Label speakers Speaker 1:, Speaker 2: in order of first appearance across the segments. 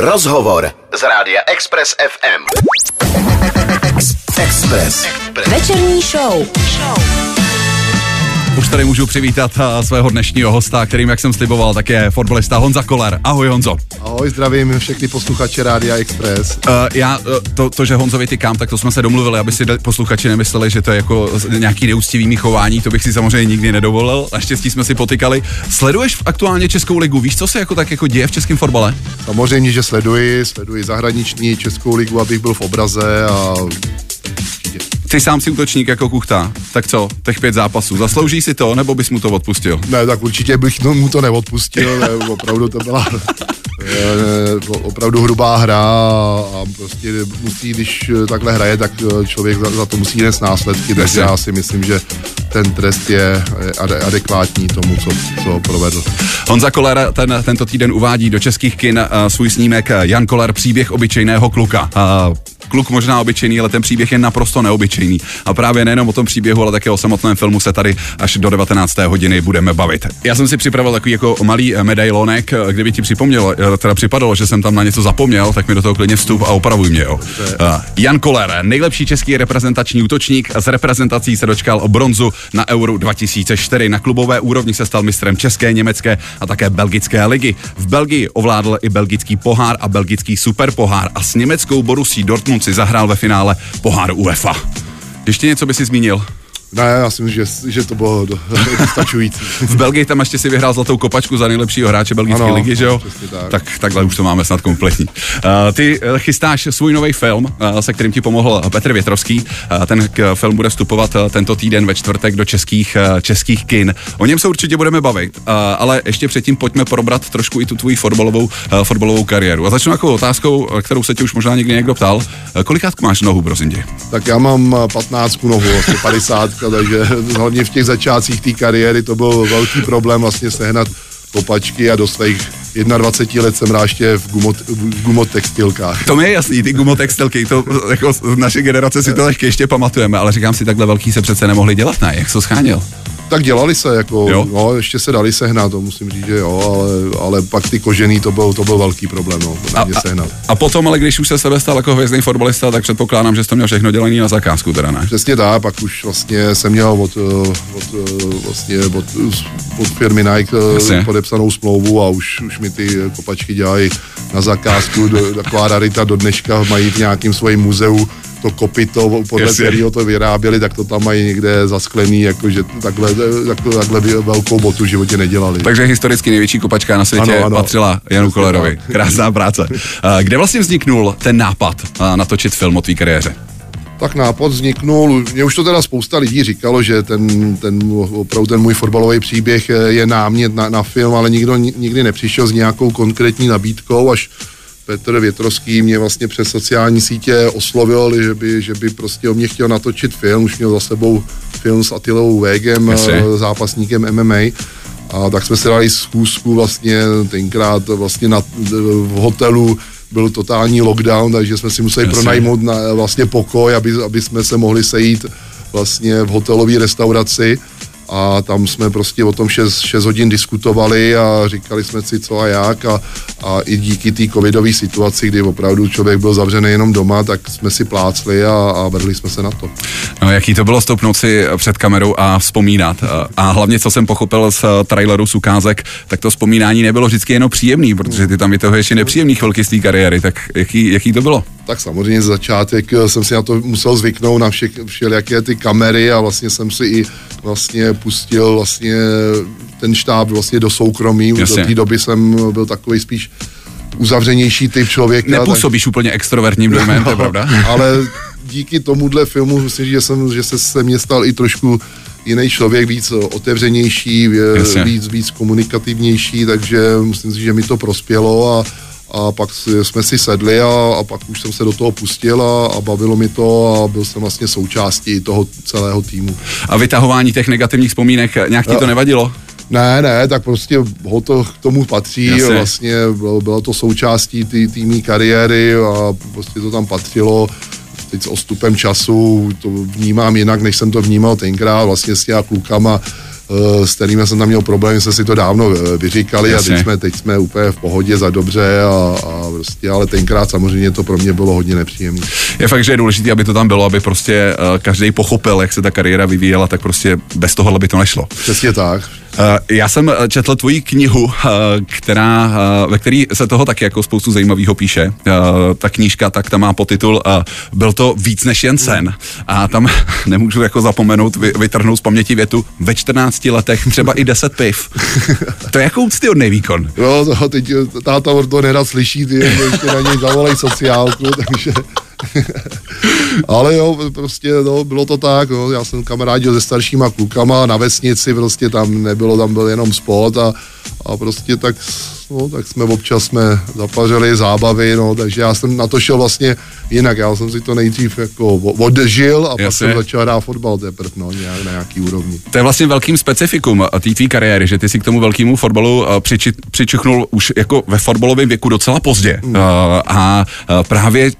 Speaker 1: Rozhovor z rádia Express FM. Express.
Speaker 2: Večerní show.
Speaker 3: Už tady můžu přivítat eh, svého dnešního hosta, kterým, jak jsem sliboval, tak je fotbalista Honza Koller. Ahoj Honzo.
Speaker 4: Ahoj, zdravím všechny posluchače Rádia Express.
Speaker 3: Uh, já, uh, to, to, že Honzovi tykám, tak to jsme se domluvili, aby si posluchači nemysleli, že to je jako nějaký neúctivý chování, to bych si samozřejmě nikdy nedovolil. Naštěstí jsme si potykali. Sleduješ aktuálně Českou ligu? Víš, co se jako tak jako děje v českém fotbale?
Speaker 4: Samozřejmě, že sleduji, sleduji zahraniční Českou ligu, abych byl v obraze a
Speaker 3: Ty sám si útočník jako kuchta. Tak co, těch pět zápasů. Zaslouží si to, nebo bys mu to odpustil?
Speaker 4: Ne, tak určitě bych mu to neodpustil, ne, opravdu to byla eh, opravdu hrubá hra a prostě musí, když takhle hraje, tak eh, člověk za, za to musí nést následky, takže já si myslím, že ten trest je ade- adekvátní tomu, co, co provedl.
Speaker 3: Honza Koller ten, tento týden uvádí do českých kin uh, svůj snímek Jan Koller příběh obyčejného kluka. Kluk možná obyčejný, ale ten příběh je naprosto neobyčejný. A právě nejenom o tom příběhu, ale také o samotném filmu se tady až do 19. hodiny budeme bavit. Já jsem si připravil takový jako malý eh, medailonek, eh, kdyby ti připomnělo, eh, teda připadalo, že jsem tam na něco zapomněl, tak mi do toho klidně vstup a opravuj mě, jo. Jan Koller, nejlepší český reprezentační útočník, z reprezentací se dočkal o bronzu na Euro 2004. Na klubové úrovni se stal mistrem České, Německé a také Belgické ligy. V Belgii ovládl i belgický pohár a belgický superpohár a s německou Borussí Dortmund si zahrál ve finále poháru UEFA. Ještě něco by si zmínil?
Speaker 4: Ne, já si myslím, že, že to bylo do- dostačující.
Speaker 3: V Belgii tam ještě si vyhrál zlatou kopačku za nejlepšího hráče belgické
Speaker 4: Ano,
Speaker 3: ligy, že jo?
Speaker 4: tak.
Speaker 3: tak. takhle už to máme snad kompletní. Uh, ty eh, chystáš svůj nový film, uh, se kterým ti pomohl Petr Větrovský. Uh, ten k, film bude vstupovat uh, tento týden ve čtvrtek do českých, uh, českých kin. O něm se určitě budeme bavit, uh, ale ještě předtím pojďme probrat trošku i tu tvoji fotbalovou, uh, fotbalovou kariéru. A začnu takovou otázkou, kterou se tě už možná někdy někdo ptal. Uh, kolikátku máš nohu, prosím tě?
Speaker 4: Tak já mám eh, 15 nohu, vlastně 50, takže hlavně v těch začátcích té kariéry to byl velký problém vlastně sehnat kopačky a do svých 21 let jsem ráště v, gumot, v gumotextilkách.
Speaker 3: To mi je jasný, ty gumotextilky, to jako naše generace si to ještě pamatujeme, ale říkám si, takhle velký se přece nemohli dělat, ne? Jak jsi scháněl?
Speaker 4: Tak dělali se, jako,
Speaker 3: Jo?
Speaker 4: no, ještě se dali sehnat, to musím říct, že jo, ale, ale pak ty kožený, to byl, to byl velký problém, no, na mě sehnat.
Speaker 3: a potom, ale když už se sebe stal jako hvězdný fotbalista, tak předpokládám, že jsi to měl všechno dělaný na zakázku, teda ne?
Speaker 4: Přesně tak, pak už vlastně jsem měl od, eh, od, eh, vlastně od, od firmy Nike eh,
Speaker 3: Jasně.
Speaker 4: podepsanou smlouvu a už, už mi ty kopačky dělají na zakázku, do, taková rarita do dneška mají v nějakém svém muzeu to kopito, podle
Speaker 3: Jasně.
Speaker 4: kterého to vyráběli, tak to tam mají někde zasklený, jakože takhle, takhle, takhle velkou botu v životě nedělali.
Speaker 3: Takže historicky největší kopačka na světě
Speaker 4: Ano, ano.
Speaker 3: patřila Janu Kolerovi. Krásná práce. Kde vlastně vzniknul ten nápad natočit film o tvý kariéře?
Speaker 4: Tak nápad vzniknul, mě už to teda spousta lidí říkalo, že ten, ten opravdu ten můj fotbalový příběh je, námět na, na film, ale nikdo ni- nikdy nepřišel s nějakou konkrétní nabídkou, až Petr Větrovský mě vlastně přes sociální sítě oslovil, že by, že by prostě o mě chtěl natočit film, už měl za sebou film s Attilou Vegem,
Speaker 3: Jasně.
Speaker 4: eh, zápasníkem MMA. A tak jsme si dali schůzku vlastně tenkrát vlastně na, v hotelu byl totální lockdown, takže jsme si museli
Speaker 3: Jasně.
Speaker 4: pronajmout na, vlastně pokoj, aby, aby jsme se mohli sejít vlastně v hotelové restauraci a tam jsme prostě o tom 6, 6 hodin diskutovali a říkali jsme si co a jak a, a i díky té covidové situaci, kdy opravdu člověk byl zavřený jenom doma, tak jsme si plácli a, a vrhli jsme se na to.
Speaker 3: No, jaký to bylo stoupnout si před kamerou a vzpomínat. A- hlavně, co jsem pochopil z eh, traileru, z ukázek, tak to vzpomínání nebylo vždycky jenom příjemný, protože ty tam vytahuješ i nepříjemný chvilky z té kariéry. Tak jaký, jaký to bylo?
Speaker 4: Tak samozřejmě začátek eh, jsem si na to musel zvyknout na vše, všelijaké ty kamery a vlastně jsem si i vlastně pustil vlastně ten štáb vlastně do soukromí.
Speaker 3: Jasně.
Speaker 4: Do té doby jsem byl takový spíš uzavřenější typ člověka.
Speaker 3: Nepůsobíš úplně extrovertním dojmem, to je pravda?
Speaker 4: ale díky tomuhle filmu myslím, že, jsem, že se se mě stal i trošku jiný člověk, víc otevřenější,
Speaker 3: Jasně.
Speaker 4: víc, víc komunikativnější, takže myslím si, že mi to prospělo a, a pak jsme si sedli a, a pak už jsem se do toho pustil a, a bavilo mi to a byl jsem vlastně součástí toho celého týmu.
Speaker 3: A vytahování těch negativních vzpomínek, nějak ti to nevadilo?
Speaker 4: Ne, ne, tak prostě ho to k tomu patří,
Speaker 3: Jasně.
Speaker 4: vlastně bylo, bylo to součástí té týmí kariéry a prostě to tam patřilo. Teď s odstupem času to vnímám jinak, než jsem to vnímal tenkrát vlastně s těma klukama eh, s kterými jsem tam měl problém, jsme si to dávno eh, vyříkali
Speaker 3: Jasně.
Speaker 4: a teď jsme, teď jsme úplně v pohodě za dobře a, a prostě, ale tenkrát samozřejmě to pro mě bylo hodně nepříjemné.
Speaker 3: Je fakt, že je důležité, aby to tam bylo, aby prostě uh, každý pochopil, jak se ta kariéra vyvíjela, tak prostě bez toho by to nešlo.
Speaker 4: Přesně tak.
Speaker 3: Uh, já jsem eh, četl tvoji knihu, uh, která, ve které se toho taky jako spoustu zajímavého píše. Ta knížka, tak tam má podtitul Byl to víc než jen sen. A tam nemůžu jako zapomenout, vy, vytrhnout z paměti větu ve 14 letech třeba i 10 piv. To je jako úctyhodný výkon.
Speaker 4: No, to, teď táta toho nerad slyší, ty ještě na něj zavolej sociálku, takže... Ale jo, prostě no, bylo to tak, no, já jsem kamarádil se staršíma klukama na vesnici, prostě tam nebylo, tam byl jenom sport a, a prostě tak, no, tak jsme občas jsme zapařili zábavy, no, takže já jsem na to šel vlastně jinak, já jsem si to nejdřív jako odžil a pak
Speaker 3: Jasně.
Speaker 4: jsem začal hrát fotbal teprve, no, nějak, na nějaký úrovni.
Speaker 3: To je vlastně velkým specifikum té tvý kariéry, že ty si k tomu velkému fotbalu přiči, přičuchnul už jako ve fotbalovém věku docela pozdě. Uh, a právě,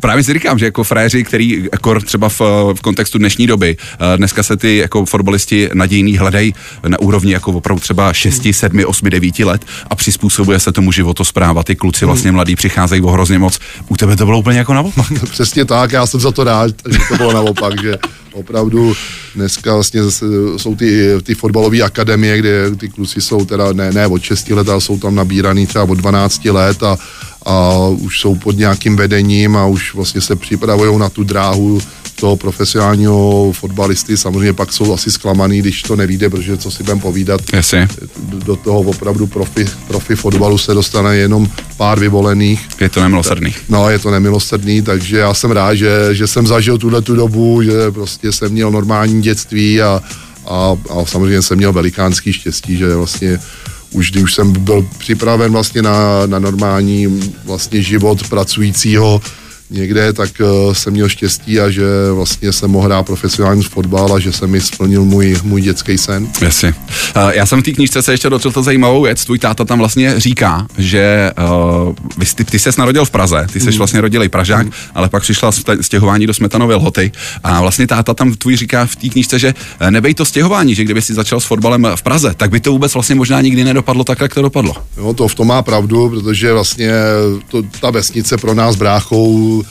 Speaker 3: právě si říkám, že jako fréři, který jako třeba v, v kontextu dnešní doby, dneska se ty jako fotbalisti nadějný hledají na úrovni jako opravdu třeba 6, 7, 8, 9 let a přizpůsobuje se tomu životospráva. Ty kluci vlastně mladí přicházejí o hrozně moc. U tebe to bylo úplně jako naopak.
Speaker 4: Přesně tak, já jsem za to rád, že to bylo naopak, že opravdu dneska vlastně zase jsou ty, ty fotbalové akademie, kde ty kluci jsou teda ne, ne od 6 let, ale jsou tam nabíraný třeba od 12 let a, a už jsou pod nějakým vedením a už vlastně se připravují na tu dráhu toho profesionálního fotbalisty. Samozřejmě pak jsou asi zklamaný, když to nevíde, protože co si budem povídat,
Speaker 3: Jasně.
Speaker 4: do toho opravdu profi, profi fotbalu se dostane jenom pár vyvolených.
Speaker 3: Je to nemilosrdný.
Speaker 4: No, je to nemilosrdný, takže já jsem rád, že, že jsem zažil tuhle tu dobu, že prostě jsem měl normální dětství a, a, a samozřejmě jsem měl velikánský štěstí, že vlastně už když už jsem byl připraven vlastně na, na normální vlastně život pracujícího někde, tak uh, jsem měl štěstí a že vlastně jsem mohl hrát profesionální fotbal a že jsem mi splnil můj, můj dětský sen.
Speaker 3: Jasně. Uh, já jsem v té knížce se ještě dočetl zajímavou věc. Tvůj táta tam vlastně říká, že uh, vy, ty, ty ses narodil v Praze, ty jsi
Speaker 4: Mm.
Speaker 3: vlastně rodilej Pražák, ale pak přišla stěhování do Smetanovy Lhoty a vlastně táta tam tvůj říká v té knížce, že eh, nebej to stěhování, že kdyby si začal s fotbalem v Praze, tak by to vůbec vlastně možná nikdy nedopadlo tak, jak to dopadlo.
Speaker 4: Jo, to v tom má pravdu, protože vlastně to, ta vesnice pro nás bráchou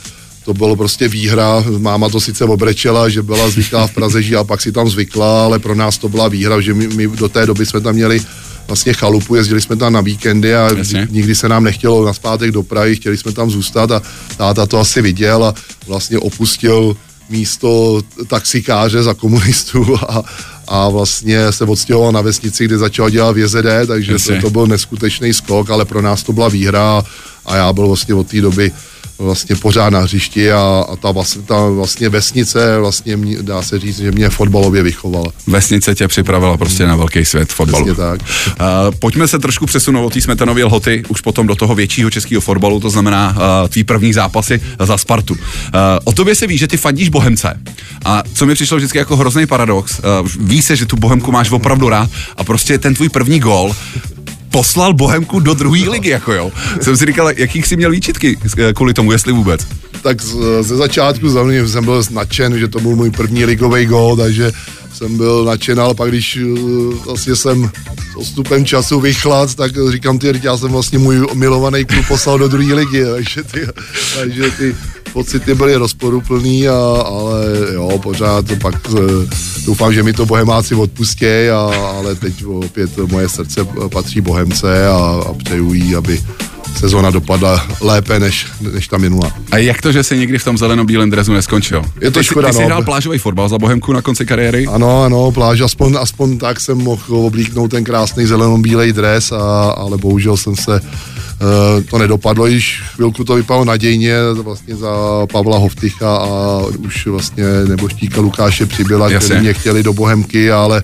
Speaker 4: to bylo prostě výhra. Máma to sice obrečela, že byla zvyklá v Praze žít a pak si tam zvykla, ale pro nás to byla výhra, že my, my do té doby jsme tam měli vlastně chalupu, jezdili jsme tam na víkendy a
Speaker 3: Jasně.
Speaker 4: nikdy se nám nechtělo na zpátek do Prahy, chtěli jsme tam zůstat a táta to asi viděl a vlastně opustil místo taxikáře za komunistů a, a vlastně se odstěhoval na vesnici, kde začal dělat v JZD, takže
Speaker 3: Jasně.
Speaker 4: to, to byl neskutečný skok, ale pro nás to byla výhra a já byl vlastně od té doby vlastně pořád na hřišti a, a ta, vlastně, ta vlastně vesnice vlastně mě, dá se říct, že mě fotbalově vychovala.
Speaker 3: Vesnice tě připravila prostě na velký svět fotbalu.
Speaker 4: Přesně tak.
Speaker 3: Uh, pojďme se trošku přesunout od té Smetanově lhoty už potom do toho většího českého fotbalu, to znamená uh, tvý první zápasy za Spartu. Uh, o tobě se ví, že ty fandíš Bohemce. A co mi přišlo vždycky jako hrozný paradox, uh, ví se, že tu Bohemku máš opravdu rád a prostě ten tvůj první gól poslal Bohemku do druhé ligy, jako jo. Jsem si říkal, jakých jsi měl výčitky eh, kvůli tomu, jestli vůbec.
Speaker 4: tak z- ze začátku za mě jsem byl nadšen, že to byl můj první ligový gól, takže jsem byl nadšen, ale pak když uh, vlastně jsem s odstupem času vychlad, tak říkám, ty, já jsem vlastně můj milovaný klub poslal do druhé ligy, takže ty, takže ty pocity byly rozporuplný, a, ale jo, pořád pak uh, doufám, že mi to bohemáci odpustí, a, ale teď opět moje srdce patří bohemce a, a přeju jí, aby sezóna dopadla lépe než, než ta minula.
Speaker 3: A jak to, že jsi někdy v tom zeleno-bílém drezu neskončil?
Speaker 4: Je to
Speaker 3: ty, jsi-
Speaker 4: škoda,
Speaker 3: Ty jsi
Speaker 4: no.
Speaker 3: hrál plážový fotbal za Bohemku na konci kariéry?
Speaker 4: Ano, ano, pláž, aspoň, aspoň tak jsem mohl oblíknout ten krásný zelenou-bílej dres, a, ale bohužel jsem se, to nedopadlo, již chvilku to vypadalo nadějně, vlastně za Pavla Hovtycha a už vlastně neboštíka Lukáše Přibyla, který mě chtěli do Bohemky, ale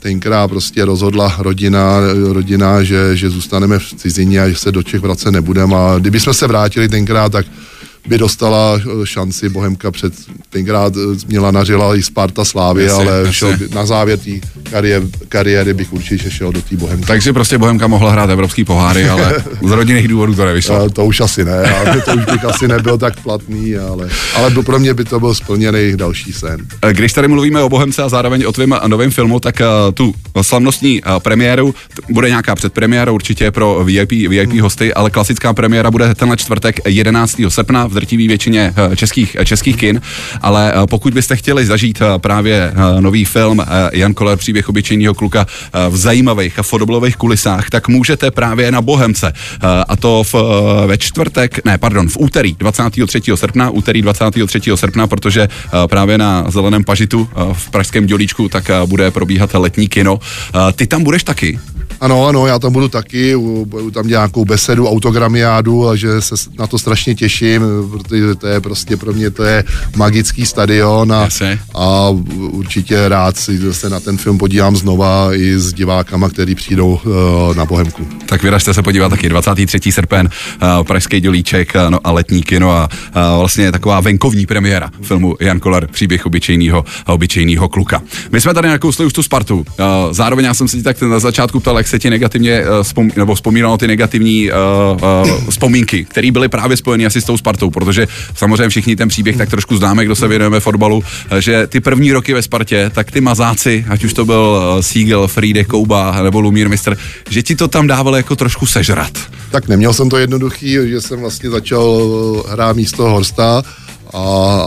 Speaker 4: tenkrát prostě rozhodla rodina, rodina že, že zůstaneme v cizině a že se do Čech vracet nebudeme a kdyby jsme se vrátili tenkrát, tak by dostala šanci. Bohemka před tenkrát měla nařila i Sparta Slávy, ale
Speaker 3: jasně.
Speaker 4: šel na závěr té kariéry, kariéry bych určitě šel do té Bohemky.
Speaker 3: Takže prostě Bohemka mohla hrát evropský poháry, ale z rodinných důvodů to nevyšlo.
Speaker 4: A to už asi ne, ale to už bych asi nebyl tak platný, ale, ale pro mě by to byl splněný další sen.
Speaker 3: Když tady mluvíme o Bohemce a zároveň o tvém novém filmu, tak eh, tu slavnostní eh, premiéru, bude nějaká předpremiéra určitě pro VIP, VIP hosty, ale klasická premiéra bude tenhle čtvrtek 11. srpna v drtivé většině eh, českých, eh, českých kin, ale eh, pokud byste chtěli zažít eh, právě eh, nový film eh, Jan Koller, příběh obyčejného kluka eh, v zajímavých a fotbalových kulisách, tak můžete právě na Bohemce. Eh, A to v, eh, ve čtvrtek, ne, pardon, v úterý 23. srpna, úterý 23. srpna, protože právě na Zeleném pažitu v Pražském Dělíčku tak bude probíhat letní kino. Ty tam budeš taky?
Speaker 4: Ano, ano, já tam budu taky, budu tam nějakou besedu, autogramiádu a že se na to strašně těším, protože to je prostě pro mě to je magický stadion a, a určitě rád si se na ten film podívám znova i s divákama, který přijdou uh, na Bohemku.
Speaker 3: Tak vyražte se podívat taky 23. srpen, eh, Pražský Dělíček eh, no a letní kino a eh, vlastně taková venkovní premiéra filmu Jan Kolar, příběh obyčejného, obyčejného kluka. My jsme tady nakousli už tu Spartu. Eh, Zároveň já jsem se ti tak na začátku ptal, jak se ti negativně eh, vzpom, nebo vzpomínalo ty negativní vzpomínky, které byly právě spojeny asi s tou Spartou, protože samozřejmě všichni ten příběh tak trošku známe, kdo se věnujeme fotbalu, eh, že ty první roky ve Spartě, tak ty mazáci, ať už to byl eh, Siegel, Friede, Kouba nebo Lumír Mistr, že ti to tam dávalo jako trošku sežrat.
Speaker 4: Tak neměl jsem to jednoduchý, že jsem vlastně začal hrát místo Horsta a,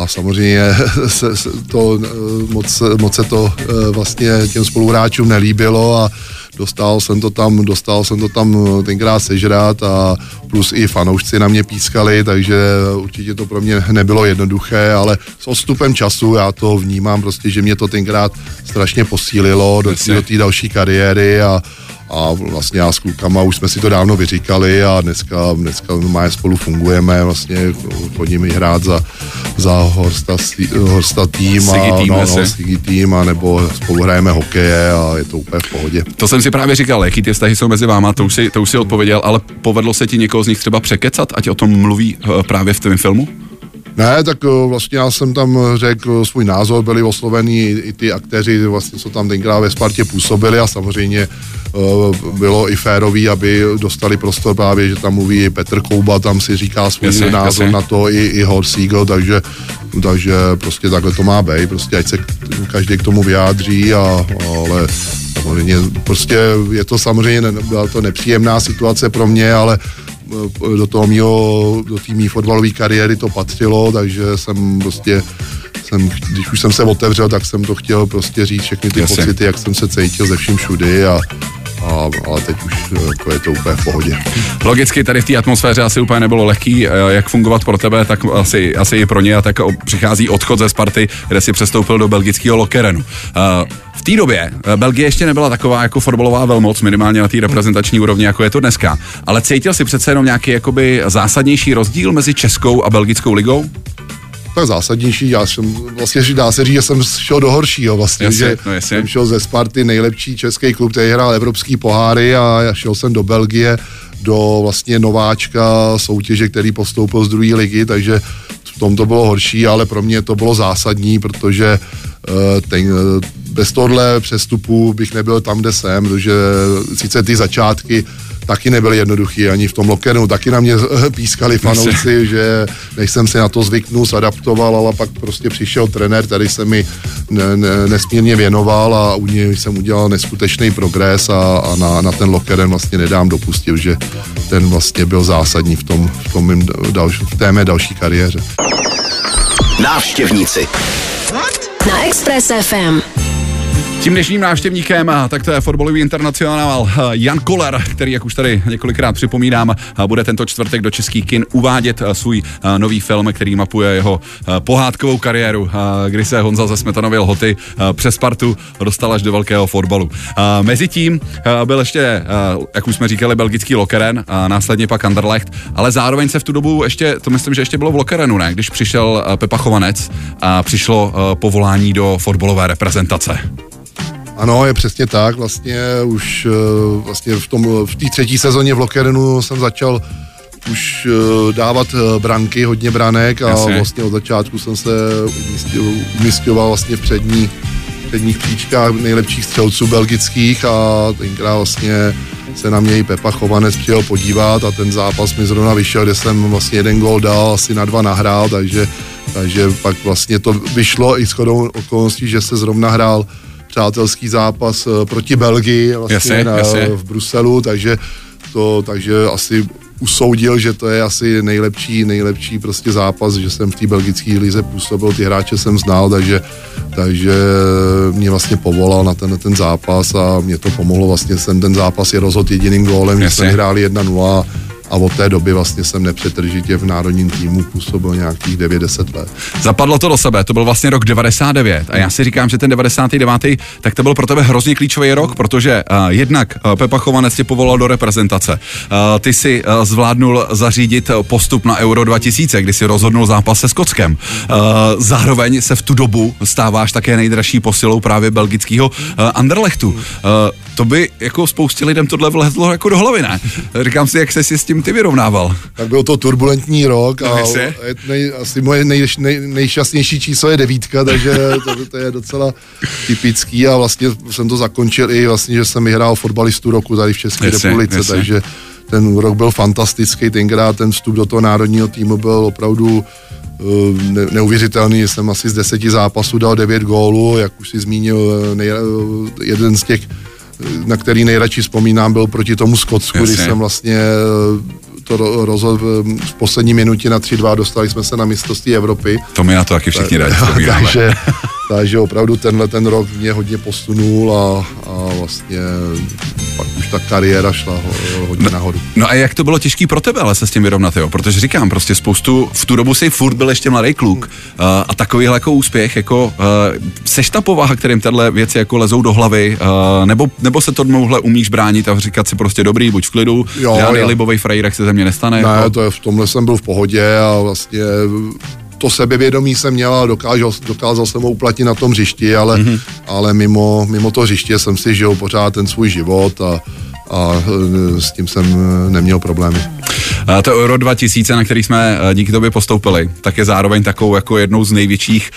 Speaker 4: a samozřejmě se, se to, eh, moc, moc se to eh, vlastně těm spoluhráčům nelíbilo a dostal jsem to tam, dostal jsem to tam eh, tenkrát sežrat a plus i fanoušci na mě pískali, takže určitě to pro mě nebylo jednoduché, ale s odstupem času já to vnímám prostě, že mě to tenkrát strašně posílilo do té další kariéry a, a vlastně já s klukama už jsme si to dávno vyříkali a dneska, dneska normálně spolu fungujeme, vlastně chodíme i hrát za, za Horsta, Horsta tým a, no, no, tým a nebo spolu hrajeme hokeje a je to úplně v pohodě.
Speaker 3: To jsem si právě říkal, jaký ty vztahy jsou mezi váma, to už si, to už si odpověděl, ale povedlo se ti někoho z nich třeba překecat, ať o tom mluví eh, právě v tvém filmu?
Speaker 4: Ne, tak o, vlastně já jsem tam řekl svůj názor, byli oslovení i, ty aktéři, vlastně, co tam tenkrát ve Spartě působili a samozřejmě bylo i férový, aby dostali prostor právě, že tam mluví i Petr Kouba, tam si říká svůj
Speaker 3: Jasně,
Speaker 4: názor
Speaker 3: jasně.
Speaker 4: na to, i, i Horst Siegel, takže, takže prostě takhle to má být, prostě ať se každý k tomu vyjádří, a, ale samozřejmě prostě je to samozřejmě, byla to nepříjemná situace pro mě, ale eh, do toho mýho, do té mý fotbalové kariéry to patřilo, takže jsem prostě jsem, když už jsem se otevřel, tak jsem to chtěl prostě říct všechny ty
Speaker 3: Jasně.
Speaker 4: pocity, jak jsem se cítil ze vším všudy a, a, ale teď už eh, jako je to úplně v pohodě.
Speaker 3: Logicky tady v té atmosféře asi úplně nebylo lehký, eh, jak fungovat pro tebe, tak asi, asi i pro ně, a tak přichází odchod ze Sparty, kde si přestoupil do belgického Lokerenu. Eh, V té době Belgie ještě nebyla taková jako fotbalová velmoc, minimálně na té reprezentační úrovni, jako je to dneska. Ale cítil si přece jenom nějaký jakoby zásadnější rozdíl mezi Českou a Belgickou ligou?
Speaker 4: Tak zásadnější, já jsem vlastně dá se říct, že jsem šel do horšího vlastně,
Speaker 3: Jasně,
Speaker 4: že
Speaker 3: no jasně.
Speaker 4: jsem šel ze Sparty, nejlepší český klub, který hrál evropský poháry a já šel jsem do Belgie, do vlastně nováčka soutěže, který postoupil z druhé ligy, takže v tom to bylo horší, ale pro mě to bylo zásadní, protože eh, ten, bez tohle přestupu bych nebyl tam, kde jsem, protože sice ty začátky taky nebyly jednoduchý, ani v tom Lokenu, taky na mě pískali fanoušci, že než jsem si na to zvyknul, adaptoval, ale pak prostě přišel trenér, který se mi ne, ne, nesmírně věnoval a u něj jsem udělal neskutečný progres a, a na, na ten Lokeren vlastně nedám dopustil, že ten vlastně byl zásadní v tom, v tom mým další, v té mé další kariéře.
Speaker 1: Návštěvníci.
Speaker 2: Na Express FM.
Speaker 3: Tím dnešním návštěvníkem, a tak to je fotbalový internacionál eh, Jan Koller, který, jak už tady několikrát připomínám, eh, bude tento čtvrtek do českých kin uvádět eh, svůj eh, nový film, který mapuje jeho eh, pohádkovou kariéru, eh, kdy se Honza ze Smetanovy Lhoty eh, přes Spartu dostal až do velkého fotbalu. Eh, Mezitím eh, byl ještě, eh, jak už jsme říkali, belgický Lokeren, a následně pak Anderlecht, ale zároveň se v tu dobu ještě, to myslím, že ještě bylo v Lokerenu, ne? Když přišel eh, Pepa Chovanec a přišlo eh, povolání do fotbalové reprezentace.
Speaker 4: Ano, je přesně tak. Vlastně už eh, vlastně v, tom, v té třetí sezóně v Lokerenu jsem začal už uh, dávat uh, branky, hodně branek a
Speaker 3: Jasně.
Speaker 4: vlastně od začátku jsem se umístil- umisťoval vlastně v přední, předních příčkách nejlepších střelců belgických a tenkrát vlastně se na mě i Pepa Chovanec přijel podívat a ten zápas mi zrovna vyšel, kde jsem vlastně jeden gól dal, asi na dva nahrál, takže, takže pak vlastně to vyšlo i shodou okolností, že se zrovna hrál přátelský zápas eh, proti Belgii vlastně
Speaker 3: Jasně,
Speaker 4: na,
Speaker 3: jasně.
Speaker 4: v Bruselu, takže to, takže asi usoudil, že to je asi nejlepší, nejlepší prostě zápas, že jsem v té belgické lize působil, ty hráče jsem znal, takže, takže mě vlastně povolal na ten, ten zápas a mě to pomohlo, vlastně jsem ten zápas je rozhodl jediným gólem, že jsme hráli 1-0 a od té doby vlastně jsem nepřetržitě v národním týmu působil nějakých 9-10 let.
Speaker 3: Zapadlo to do sebe, to byl vlastně rok 99 a já si říkám, že ten 99. tak to byl pro tebe hrozně klíčový rok, protože uh, jednak uh, Pepa Chovanec tě povolal do reprezentace. Uh, ty si uh, zvládnul zařídit postup na Euro 2000, kdy si rozhodnul zápas se Skotskem. Uh, zároveň se v tu dobu stáváš také nejdražší posilou právě belgického uh, Anderlechtu. Uh, to by jako spoustě lidem tohle vlezlo jako do hlavy, ne? Říkám si, jak se si s tím ty vyrovnával.
Speaker 4: Tak byl to turbulentní rok a
Speaker 3: No,
Speaker 4: je- nej, asi moje nej, nej, nejšťastnější číslo je devítka, takže to, to je docela typický a vlastně jsem to zakončil i vlastně, že jsem vyhrál fotbalistu roku tady v České
Speaker 3: Jasně,
Speaker 4: republice,
Speaker 3: jasně.
Speaker 4: takže ten rok byl fantastický, tenkrát ten vstup do toho národního týmu byl opravdu eh, ne, neuvěřitelný, jsem asi z deseti zápasů dal devět gólů, jak už si zmínil, eh, nej, eh, jeden z těch, na který nejradši vzpomínám, byl proti tomu Skotsku, kdy
Speaker 3: Jasně.
Speaker 4: jsem vlastně eh, to ro- rozhodl v- v poslední minutě na 3-2, dostali jsme se na mistrovství Evropy.
Speaker 3: To mi na to taky všichni rádi
Speaker 4: takže, takže opravdu tenhle ten rok mě hodně posunul a, a vlastně ta kariéra šla ho, hodně nahoru.
Speaker 3: No a jak to bylo těžký pro tebe ale se s tím vyrovnat, jo? Protože říkám, prostě spoustu, v tu dobu si furt byl ještě mladý kluk uh, a takovýhle jako úspěch, jako uh, seš ta povaha, kterým tyhle věci jako lezou do hlavy, uh, nebo, nebo se tomuhle umíš bránit a říkat si prostě dobrý, buď v klidu,
Speaker 4: Jo,
Speaker 3: žádný
Speaker 4: jo.
Speaker 3: libový frajírek se ze mě nestane.
Speaker 4: Ne,
Speaker 3: jako,
Speaker 4: to je, v tomhle jsem byl v pohodě a vlastně to sebevědomí jsem měl a dokázal, dokázal jsem ho uplatnit na tom hřišti, ale,
Speaker 3: Mhm.
Speaker 4: mm-hmm. ale mimo, mimo to hřiště jsem si žil pořád ten svůj život a, a e, s tím jsem e, neměl problémy.
Speaker 3: To Euro 2000, na který jsme uh, díky tobě postoupili, tak je zároveň takovou jako jednou z největších,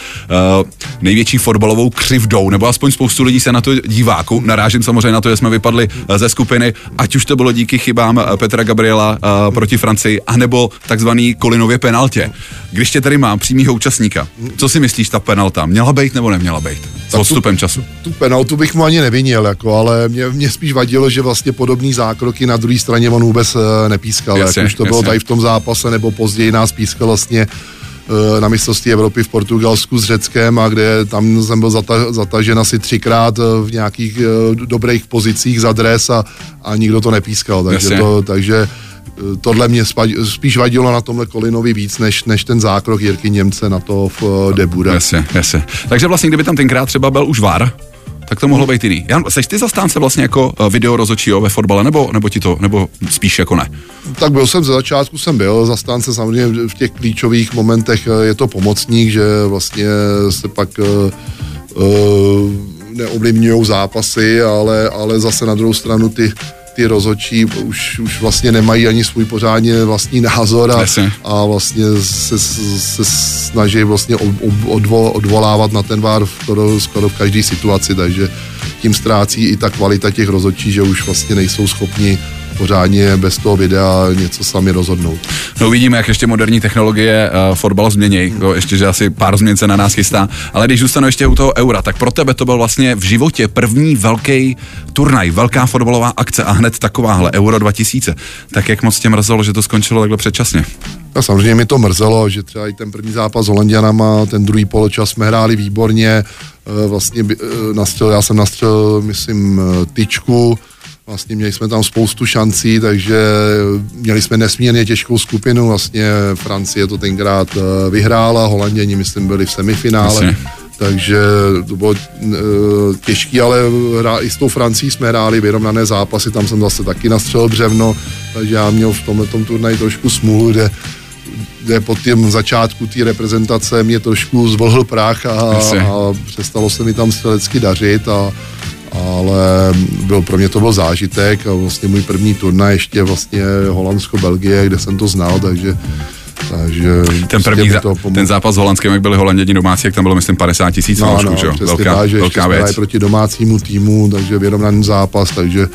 Speaker 3: uh, největší fotbalovou křivdou, nebo aspoň spoustu lidí se na to diváku. Narážím samozřejmě na to, že jsme vypadli uh, ze skupiny, ať už to bylo díky chybám Petra Gabriela proti Francii, anebo takzvaný Kolinově penaltě. Když tě tady mám přímýho účastníka, co si myslíš, ta penalta měla být nebo neměla být? S
Speaker 4: tu-
Speaker 3: odstupem času.
Speaker 4: Tu penaltu bych mu ani nevinil, jako, ale mě, mě spíš vadilo, že vlastně podobný zákroky na druhé straně on vůbec nepískal.
Speaker 3: Jasně,
Speaker 4: jak už to bylo
Speaker 3: jasně.
Speaker 4: tady v tom zápase, nebo později nás pískal vlastně e, na mistrovství Evropy v Portugalsku s Řeckem a kde tam jsem byl zata, zatažen asi třikrát e, v nějakých e, dobrých pozicích za dres a, a nikdo to nepískal. Takže,
Speaker 3: Jasně.
Speaker 4: to, takže tohle mě spíš vadilo na tomhle Kolinovi víc, než, než ten zákrok Jirky Němce na to v Debura.
Speaker 3: Jasně, jasně. Takže vlastně, kdyby tam tenkrát třeba byl už VAR, tak to mohlo být jiný. Jan, seš ty zastánce vlastně jako uh, video rozhodčího ve fotbale, nebo, nebo ti to, nebo spíš jako ne?
Speaker 4: Tak byl jsem ze začátku, jsem byl zastánce samozřejmě v těch klíčových momentech eh, je to pomocník, že vlastně se pak uh, neovlivňují zápasy, ale, ale zase na druhou stranu ty ty rozhodčí už, už vlastně nemají ani svůj pořádně vlastní názor a,
Speaker 3: Jasně.
Speaker 4: a vlastně se, se snaží vlastně odvo, odvolávat na ten vár skoro, skoro v každé situaci, takže tím ztrácí i ta kvalita těch rozhodčí, že už vlastně nejsou schopni pořádně bez toho videa něco sami rozhodnout.
Speaker 3: No uvidíme, jak ještě moderní technologie uh, fotbal změní, jako ještě, že asi pár změn se na nás chystá, ale když zůstanu ještě u toho eura, tak pro tebe to byl vlastně v životě první velký turnaj, velká fotbalová akce a hned takováhle Euro 2000. Tak jak moc tě mrzelo, že to skončilo takhle předčasně?
Speaker 4: A samozřejmě mi to mrzelo, že třeba i ten první zápas s Holandianama, ten druhý poločas jsme hráli výborně, eh, vlastně eh, nastřel, já jsem nastřelil, myslím, tyčku, vlastně měli jsme tam spoustu šancí, takže měli jsme nesmírně těžkou skupinu, vlastně Francie to tenkrát eh, vyhrála, Holanděni, myslím, byli v semifinále.
Speaker 3: Jasně.
Speaker 4: Takže to bylo uh, těžké, ale i s tou Francií jsme hráli vyrovnané zápasy, tam jsem zase taky nastřelil břevno, takže já měl v tomhle turnaji trošku smůlu, kde kde po tím začátku té reprezentace mě trošku zvlhl prach a, a přestalo se mi tam střelecky dařit a, ale byl, pro mě to byl zážitek a vlastně můj první turnaj ještě vlastně Holandsko-Belgie, kde jsem to znal, takže takže
Speaker 3: ten první zá, to ten zápas s Holandskem, jak byli Holanděni domácí, jak tam bylo myslím 50 tisíc no, no, že?
Speaker 4: Velká, tak, že velká věc. proti domácímu týmu, takže vyrovnaný zápas, takže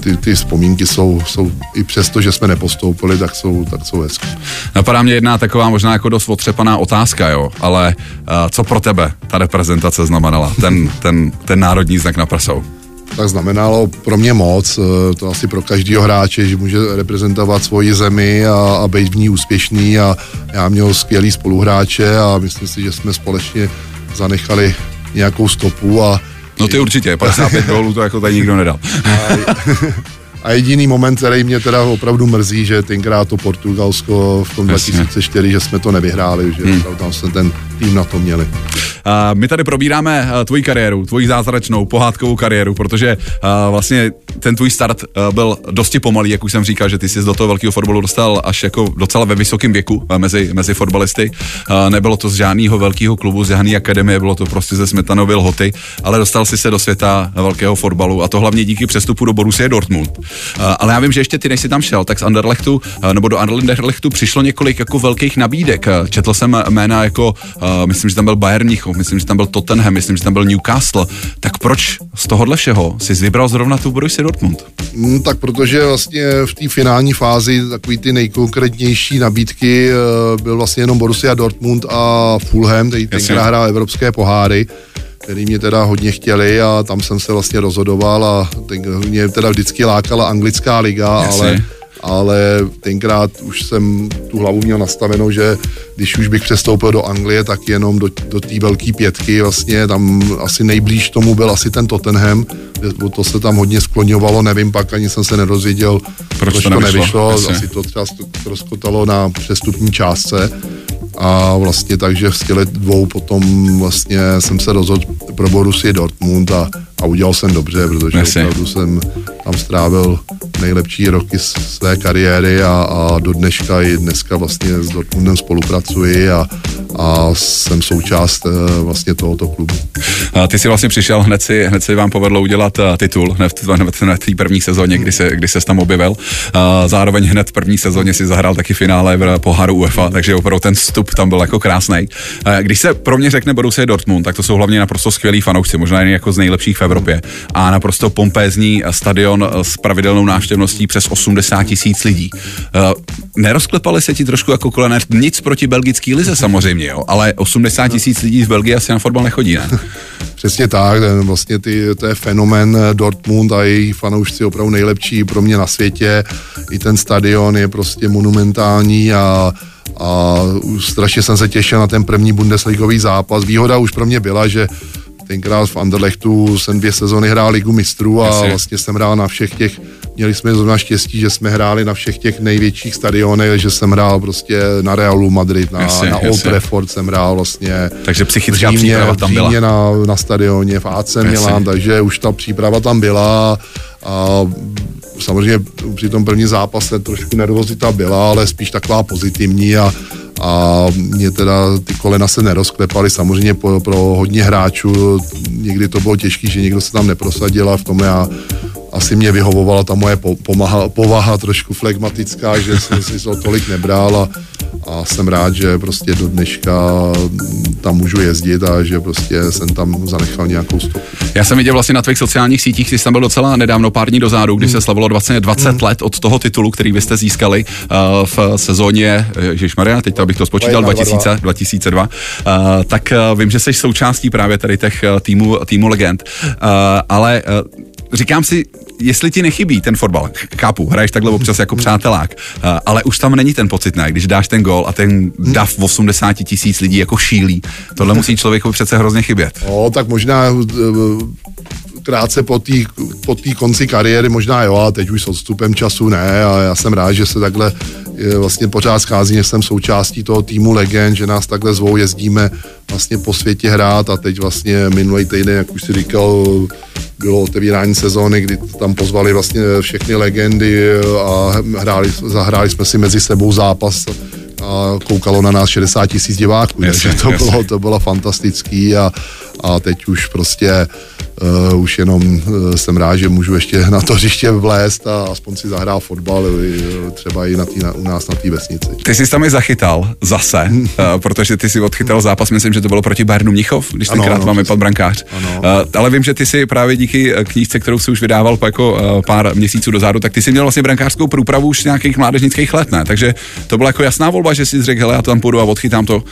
Speaker 4: ty, ty vzpomínky jsou, jsou i přesto, že jsme nepostoupili, tak jsou, tak jsou hezké.
Speaker 3: Napadá mě jedna taková možná jako dost otřepaná otázka, jo, ale uh, co pro tebe ta reprezentace znamenala, ten, ten, ten národní znak na prsou?
Speaker 4: tak znamenalo pro mě moc, eh, to asi pro každého hráče, že může reprezentovat svoji zemi a, a být v ní úspěšný a já měl skvělý spoluhráče a myslím si, že jsme společně zanechali nějakou stopu a
Speaker 3: No ty určitě, 55 gólů to jako tady nikdo nedal.
Speaker 4: A, a jediný moment, který mě teda opravdu mrzí, že tenkrát to Portugalsko v tom Jasně. 2004, že jsme to nevyhráli, že hmm. tam jsme ten tým na to měli.
Speaker 3: Uh, my tady probíráme uh, tvoji kariéru, tvoji zázračnou pohádkovou kariéru, protože uh, vlastně ten tvůj start uh, byl dosti pomalý, jak už jsem říkal, že ty jsi do toho velkého fotbalu dostal až jako docela ve vysokém věku mezi, mezi fotbalisty. Nebylo to z žádného velkého klubu, z žádné akademie, bylo to prostě ze Smetanovy lhoty, ale dostal si se do světa velkého fotbalu a to hlavně díky přestupu do Borussia Dortmund. Uh, ale já vím, že ještě ty, než jsi tam šel, tak z Anderlechtu, uh, nebo do Anderlechtu přišlo několik jako velkých nabídek. Četl jsem jména jako, myslím, že tam byl Bayern Mnichov, myslím, že tam byl Tottenham, myslím, že tam byl Newcastle. Tak proč z tohohle všeho jsi vybral zrovna tu Borussia Dortmund?
Speaker 4: Hmm, tak protože vlastně v té finální fázi takový ty nejkonkrétnější nabídky byl vlastně jenom Borussia Dortmund a Fulham, který tenkrát hrál evropské poháry který mě teda hodně chtěli a tam jsem se vlastně rozhodoval a ten, mě teda vždycky lákala anglická liga, Jasně. ale ale tenkrát už jsem tu hlavu měl nastaveno, že když už bych přestoupil do Anglie, tak jenom do, do té velké pětky, vlastně. Tam asi nejblíž tomu byl asi ten Tottenham, to se tam hodně skloňovalo, nevím, pak ani jsem se nedozvěděl, proč, proč to, to nevyšlo, asi to třeba rozkotalo na přestupní částce a vlastně takže v těle dvou potom vlastně jsem se rozhodl pro Borussia Dortmund a, a udělal jsem dobře, protože Merci. opravdu jsem tam strávil nejlepší roky své kariéry a, a do dneška i dneska vlastně s Dortmundem spolupracuji a, a jsem součást uh, vlastně tohoto klubu.
Speaker 3: A ty si vlastně přišel, hned si, hned si vám povedlo udělat uh, titul, hned, v té první sezóně, kdy se, kdy se tam objevil. Uh, zároveň hned v první sezóně si zahrál taky finále v poháru UEFA, takže opravdu ten vstup tam byl jako krásný. Když se pro mě řekne Borussia Dortmund, tak to jsou hlavně naprosto skvělí fanoušci, možná jen jako z nejlepších v Evropě. A naprosto pompézní stadion s pravidelnou návštěvností přes 80 tisíc lidí. Uh, nerozklepali se ti trošku jako kolenéř, nic proti belgický lize samozřejmě, jo, ale 80 tisíc lidí z Belgie asi na fotbal nechodí, ne?
Speaker 4: Přesně tak, vlastně ty, to je fenomen Dortmund a její fanoušci opravdu nejlepší pro mě na světě. I ten stadion je prostě monumentální a a strašně jsem se těšil na ten první Bundesligový zápas. Výhoda už pro mě byla, že tenkrát v Anderlechtu jsem dvě sezony hrál Ligu mistrů a Jasně. vlastně jsem hrál na všech těch, měli jsme zrovna štěstí, že jsme hráli na všech těch největších stadionech, že jsem hrál prostě na Realu Madrid, na, jasně, na Old Trafford jsem hrál vlastně.
Speaker 3: Takže psychická Římě, příprava tam byla.
Speaker 4: na, na stadioně v AC Milan, takže už ta příprava tam byla a samozřejmě při tom první zápase trošku nervozita byla, ale spíš taková pozitivní a, a mě teda ty kolena se nerozklepaly, samozřejmě pro, pro hodně hráčů, někdy to bylo těžké, že někdo se tam neprosadil a v tom já asi mě vyhovovala ta moje pomaha, povaha trošku flegmatická, že jsem si to tolik nebral a, a jsem rád, že prostě do dneška tam můžu jezdit a že prostě jsem tam zanechal nějakou stopu.
Speaker 3: Já jsem viděl vlastně na tvých sociálních sítích, jsi tam byl docela nedávno, pár dní dozadu, kdy hmm. se slavilo 20, 20 hmm. let od toho titulu, který byste získali uh, v sezóně, Ježíš Maria, teď bych to spočítal, 2000, 2002, uh, tak uh, vím, že jsi součástí právě tady těch týmu, týmu legend, uh, ale uh, říkám si, jestli ti nechybí ten fotbal, chápu, hraješ takhle občas jako přátelák, eh, ale už tam není ten pocit, ne? Když dáš ten gol a ten dav 80 tisíc lidí jako šílí, tohle musí člověku přece hrozně chybět.
Speaker 4: No, tak možná eh, krátce po té po tý konci kariéry možná jo, a teď už s odstupem času ne a já jsem rád, že se takhle eh, vlastně pořád schází, že jsem součástí toho týmu Legend, že nás takhle zvou, jezdíme vlastně po světě hrát a teď vlastně minulý týden, jak už si říkal, bylo otevírání sezóny, kdy tam pozvali vlastně všechny legendy a hráli, zahráli jsme si mezi sebou zápas a koukalo na nás 60 tisíc diváků, jasně, takže to, jasně. bylo, to bylo fantastický a, a teď už prostě uh, už jenom uh, jsem rád, že můžu ještě na to hřiště vlézt a aspoň si zahrál fotbal, uh, třeba i na tý, na, u nás na té vesnici.
Speaker 3: Ty jsi tam i zachytal zase, uh, protože ty si odchytal zápas, myslím, že to bylo proti Bayernu Mnichov, když tenkrát
Speaker 4: ano,
Speaker 3: vám vypadl brankář.
Speaker 4: Ano.
Speaker 3: Uh, ale vím, že ty si právě díky eh, knížce, kterou si už vydával po jako uh, pár měsíců dozadu, tak ty si měl vlastně brankářskou průpravu už nějakých mládežnických let, ne? Takže to byla jako jasná volba, že si řekl, hele, já tam půjdu a odchytám to.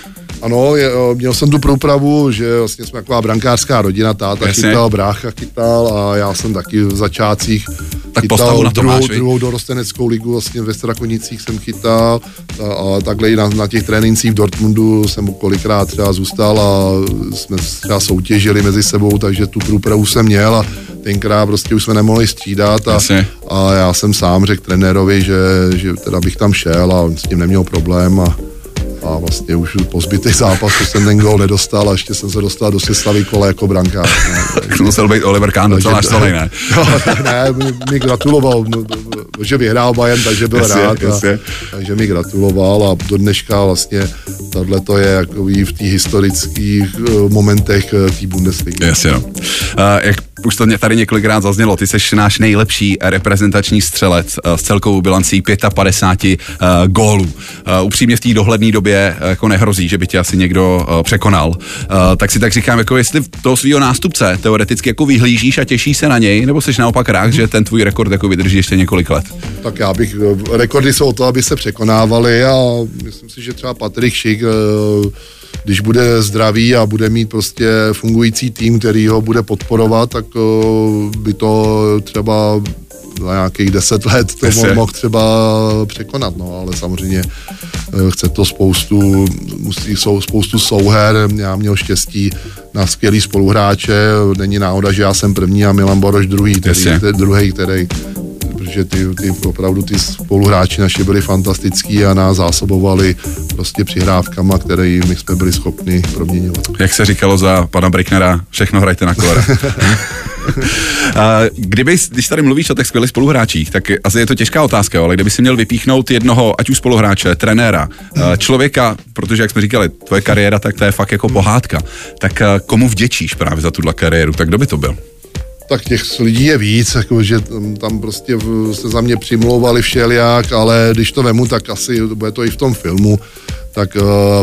Speaker 4: Ano, je, měl jsem tu průpravu, že vlastně jsme taková brankářská rodina, táta
Speaker 3: Jasně.
Speaker 4: chytal, brácha chytal a já jsem taky v začátcích
Speaker 3: Tak
Speaker 4: chytal
Speaker 3: na to
Speaker 4: druhou,
Speaker 3: máš,
Speaker 4: druhou dorosteneckou ligu vlastně ve Strakonicích jsem chytal a, a takhle i na, na těch trénincích v Dortmundu jsem kolikrát třeba zůstal a jsme třeba soutěžili mezi sebou, takže tu průpravu jsem měl a tenkrát prostě už jsme nemohli střídat a,
Speaker 3: Jasně.
Speaker 4: a já jsem sám řekl trenérovi, že, že teda bych tam šel a on s tím neměl problém a a vlastně už po zbytých zápasů jsem ten gol nedostal a ještě jsem se dostal do sestavy kole jako brankář. No,
Speaker 3: To musel být Oliver Kahn docela naštvaný, ne?
Speaker 4: No, ne, mi, mi gratuloval, no, no, že vyhrál Bayern, takže byl
Speaker 3: Jasně,
Speaker 4: rád.
Speaker 3: jasně.
Speaker 4: A, takže mi gratuloval a do dneška vlastně tohle to je jakový v těch historických eh, momentech eh, té Bundesligy.
Speaker 3: Jasně, no. Uh, jak už to tady několikrát zaznělo, ty jsi náš nejlepší reprezentační střelec uh, s celkovou bilancí 55 uh, gólů. Uh, upřímně v té dohledné době jako nehrozí, že by tě asi někdo uh, překonal. Uh, tak si tak říkám, jako jestli toho svého nástupce teoreticky jako vyhlížíš a těšíš se na něj, nebo jsi naopak rád, že ten tvůj rekord jako vydrží ještě několik let.
Speaker 4: Tak já bych, eh, rekordy jsou o to, aby se překonávaly a myslím si, že třeba Patrik Šik, eh, když bude zdravý a bude mít prostě fungující tým, který ho bude podporovat, tak eh, by to třeba za nějakých deset let to
Speaker 3: Jasně.
Speaker 4: mo- mohl třeba překonat, no, ale samozřejmě chce to spoustu, musí, jsou spoustu souher, já měl štěstí na skvělý spoluhráče, není náhoda, že já jsem první a Milan Boroš druhý, který, druhý, který protože ty, ty opravdu ty spoluhráči naši byli fantastický a nás zásobovali prostě přihrávkama, které my jsme byli schopni proměňovat.
Speaker 3: Jak se říkalo za pana Bricknera, všechno hrajte na kolera. A Kdyby, když tady mluvíš o těch skvělých spoluhráčích, tak asi je to těžká otázka, ale kdyby si měl vypíchnout jednoho, ať už spoluhráče, trenéra, eh, člověka, protože jak jsme říkali, tvoje kariéra, tak to je fakt jako pohádka, tak eh, komu vděčíš právě za tuhle kariéru, tak kdo by to byl?
Speaker 4: Tak těch lidí je víc, jako, že tam, prostě se za mě přimlouvali všelijak, ale když to vemu, tak asi bude to i v tom filmu, tak uh,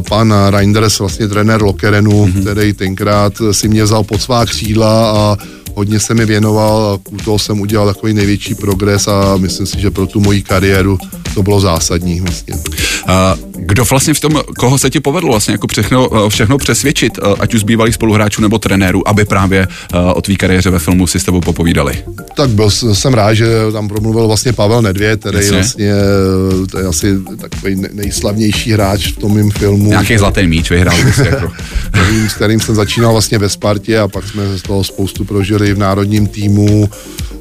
Speaker 4: pan Reinders, vlastně trenér Lokerenu, mm-hmm. který tenkrát si mě vzal pod svá křídla a hodně se mi věnoval a u toho jsem udělal takový největší progres a myslím si, že pro tu moji kariéru to bylo zásadní. Vlastně.
Speaker 3: A Kdo vlastně v tom, koho se ti povedlo vlastně jako všechno, eh, všechno přesvědčit, eh, ať už z bývalých spoluhráčů nebo trenérů, aby právě eh, o tvý kariéře ve filmu si s tebou popovídali?
Speaker 4: Tak byl, jsem rád, že tam promluvil vlastně Pavel Nedvěd, který
Speaker 3: Jasně.
Speaker 4: vlastně to je asi takový ne- nejslavnější hráč v tom mým filmu.
Speaker 3: Nějaký zlatý míč vyhrál bys jako.
Speaker 4: s kterým jsem začínal vlastně ve Spartě a pak jsme z toho spoustu prožili v národním týmu.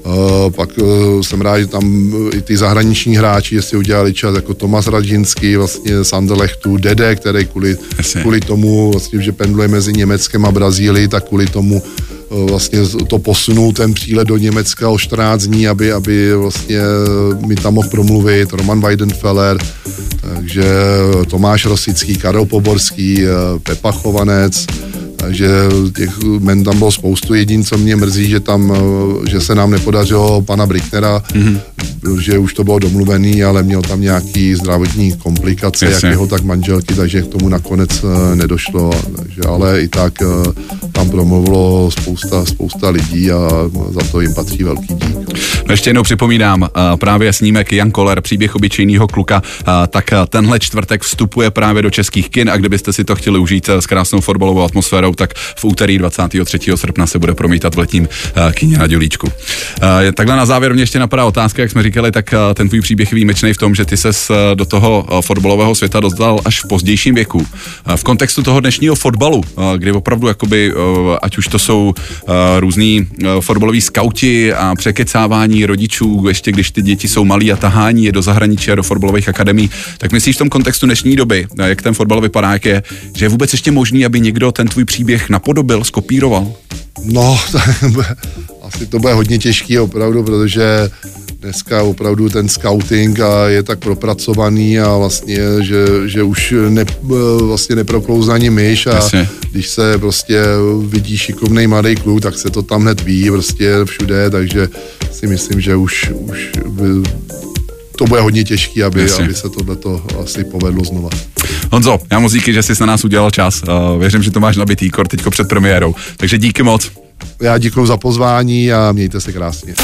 Speaker 4: Uh, pak uh, jsem rád, že tam uh, i ty zahraniční hráči, jestli udělali čas, jako Tomas Radžinský, vlastně z Anderlechtu, Dede, který kvůli,
Speaker 3: Jasně.
Speaker 4: kvůli tomu, vlastně, že pendluje mezi Německem a Brazílií, tak kvůli tomu vlastně to posunul ten přílet do Německa o 14 dní, aby, aby vlastně mi tam mohl promluvit, Roman Weidenfeller, takže Tomáš Rosický, Karel Poborský, eh, Pepa Chovanec, takže těch men tam bylo spoustu. Jediný, co mě mrzí, že tam, eh, že se nám nepodařilo pana Bricknera, mm-hmm. že už to bylo domluvený, ale měl tam nějaký zdravotní komplikace, jak
Speaker 3: Jasně.
Speaker 4: jeho, tak manželky, takže k tomu nakonec eh, nedošlo. Takže, ale i tak eh, tam promluvilo spousta, spousta lidí a za to jim patří velký dík.
Speaker 3: No ještě jednou připomínám, právě snímek Jan Koller, příběh obyčejného kluka, tak tenhle čtvrtek vstupuje právě do českých kin a kdybyste si to chtěli užít uh, s krásnou fotbalovou atmosférou, tak v úterý 23. srpna se bude promítat v letním uh, kině na Dělíčku. Takhle na závěr mě ještě napadá otázka, jak jsme říkali, tak uh, ten tvůj příběh je výjimečný v tom, že ty uh, do toho fotbalového světa dostal až v pozdějším věku. V kontextu toho dnešního fotbalu, kdy opravdu jakoby, ať už to jsou uh, různý uh, fotbaloví skauti a překecávání rodičů, ještě když ty děti jsou malí a tahání je do zahraničí a do fotbalových akademí, tak myslíš v tom kontextu dnešní doby, jak ten fotbal vypadá, jak je, že je vůbec ještě možný, aby někdo ten tvůj příběh napodobil, skopíroval?
Speaker 4: No, asi to bude hodně těžký opravdu, protože dneska opravdu ten scouting a je tak propracovaný a vlastně, že, že už ne, vlastně neproklouzá ani myš a
Speaker 3: Jasně.
Speaker 4: když se prostě vidí šikovný mladý kluk, tak se to tam hned ví prostě všude, takže si myslím, že už, už by, to bude hodně těžký, aby,
Speaker 3: Jasně.
Speaker 4: aby se tohleto asi povedlo znova.
Speaker 3: Honzo, já moc díky, že jsi na nás udělal čas. Uh, věřím, že to máš nabitý kor teďko před premiérou. Takže díky moc.
Speaker 4: Já děkuji za pozvání a mějte se krásně.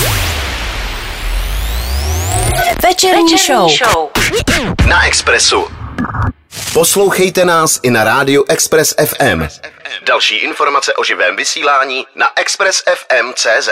Speaker 2: Večerní show.
Speaker 1: Na Expressu. Poslouchejte nás i na rádiu Express FM. Další informace o živém vysílání na expressfm.cz.